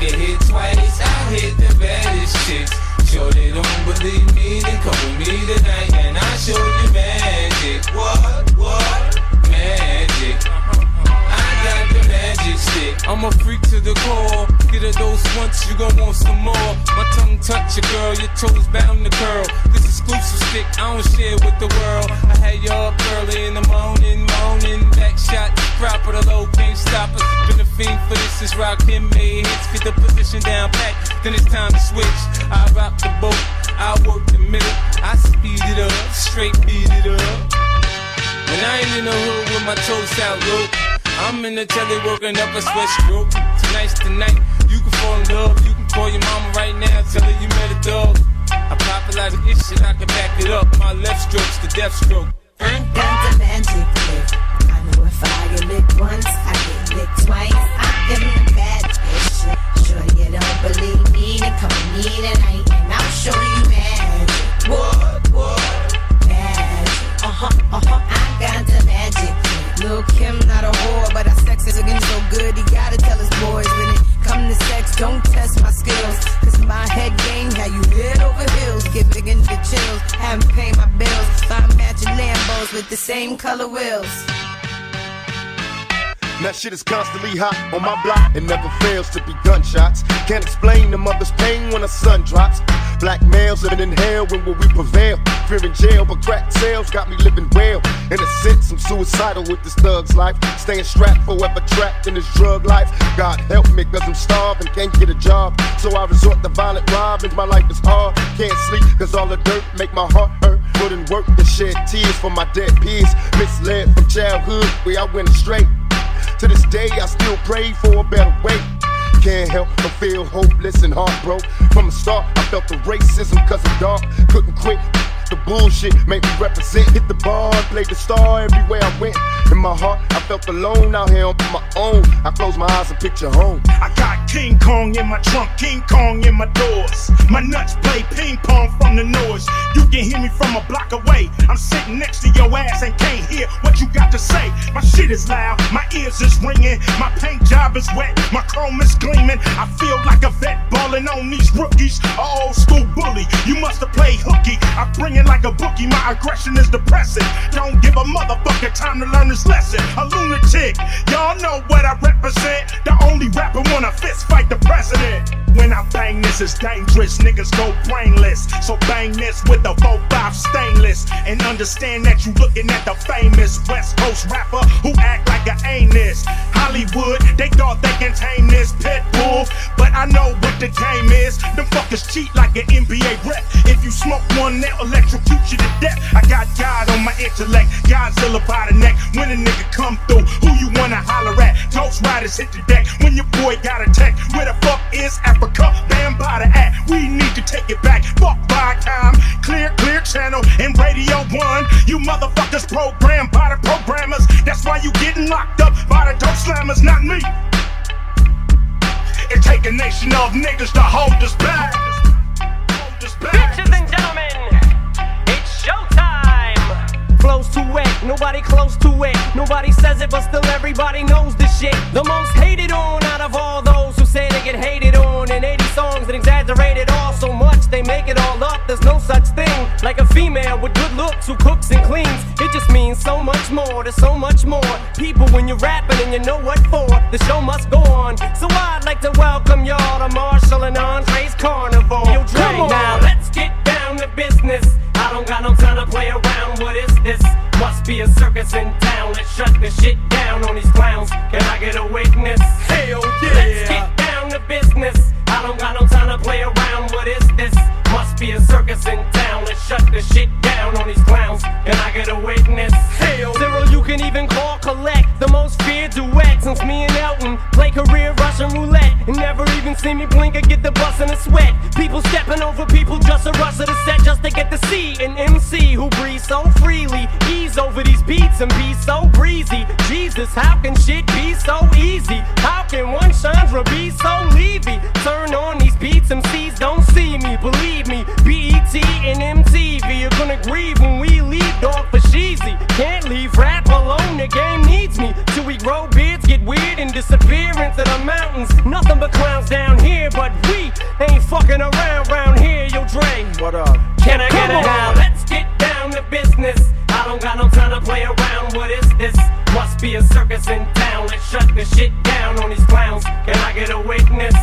get hit twice. I hit the baddest chicks. Sure they don't believe me, then come with me tonight and I show you magic. What, what? Magic. I got the magic stick. I'm a freak to the core. Get a dose once, you gon' want some more. My tongue touch your girl, your toes bound to curl. This exclusive stick, I don't share with the world. I had up early in the morning, moaning. This, rock him made hits. Get the position down back, then it's time to switch. I rock the boat, I work the middle. I speed it up, straight beat it up. When I ain't in the hood with my toes out low, I'm in the telly working up a sweat stroke. Tonight's the night, you can fall in love. You can call your mama right now, tell her you met a dog. I pop a lot of shit, I can back it up. My left stroke's the death stroke. I got the magic lick. I know if I get licked once, I get licked twice. Chills, haven't paid my bills. Buy matching Lambos with the same color wheels. That shit is constantly hot on my block. It never fails to be gunshots. Can't explain the mother's pain when the sun drops. Black males living in hell, when will we prevail? Fear in jail, but crack sales got me living well. In a sense, I'm suicidal with this thug's life. Staying strapped, forever trapped in this drug life. God help me, cause I'm starving, can't get a job. So I resort to violent robbings. My life is hard, can't sleep, cause all the dirt make my heart hurt. Put in work to shed tears for my dead peers. Misled from childhood, where I went astray. To this day, I still pray for a better way. Can't help but feel hopeless and heartbroken. From the start, I felt the racism cause of dark. Couldn't quit. The bullshit made me represent. Hit the bar, played the star everywhere I went. In my heart, I felt alone out here on my own. I close my eyes and picture home. I got King Kong in my trunk, King Kong in my doors. My nuts play ping pong from the noise. You can hear me from a block away. I'm sitting next to your ass and can't hear what you got to say. My shit is loud, my ears is ringing. My paint job is wet, my chrome is gleaming. I feel like a vet balling on these rookies. Old school bully, you must have played hooky. I bring it like a bookie, my aggression is depressing. Don't give a motherfucker time to learn this lesson. A lunatic, y'all know what I represent. The only rapper wanna fist fight the president. When I bang this, it's dangerous. Niggas go brainless. So bang this with a 4-5 stainless. And understand that you looking at the famous West Coast rapper who act like a anus. Hollywood, they thought they can tame this pit. But I know what the game is. Them fuckers cheat like an NBA rep. If you smoke one, they'll electrocute you to death. I got God on my intellect, Godzilla by the neck. When a nigga come through, who you wanna holler at? Ghost Riders hit the deck when your boy got attacked. Where the fuck is Africa? Bambaataa. We need to take it back. Fuck Viacom. clear, clear channel, and Radio 1. You motherfuckers programmed by It nation of niggas to hold us back. Bitches and gentlemen, it's showtime. Flows to wet, nobody close to it. Nobody says it, but still everybody knows the shit. The most hated on out of all those who cooks and cleans. It just means so much more, there's so much more. People, when you're rapping and you know what for, the show must go on. So I'd like to welcome y'all to Marshall and Andre's Carnival. Yo, Dre, Come on. now let's since me and Elton play career Russian roulette and never even see me blink or get the bus in a sweat. People stepping over people just a rush of the set just to get to see an MC who breathes so freely, ease over these beats and be so breezy. Jesus, how can shit be so easy? How can one Chandra be so Levy? Turn on these beats, MCs to the mountains. Nothing but clowns down here, but we ain't fucking around round here, yo Dre. What up? Can I Come get it? Let's get down to business. I don't got no time to play around. What is this? Must be a circus in town. Let's shut the shit down on these clowns. Can I get a witness?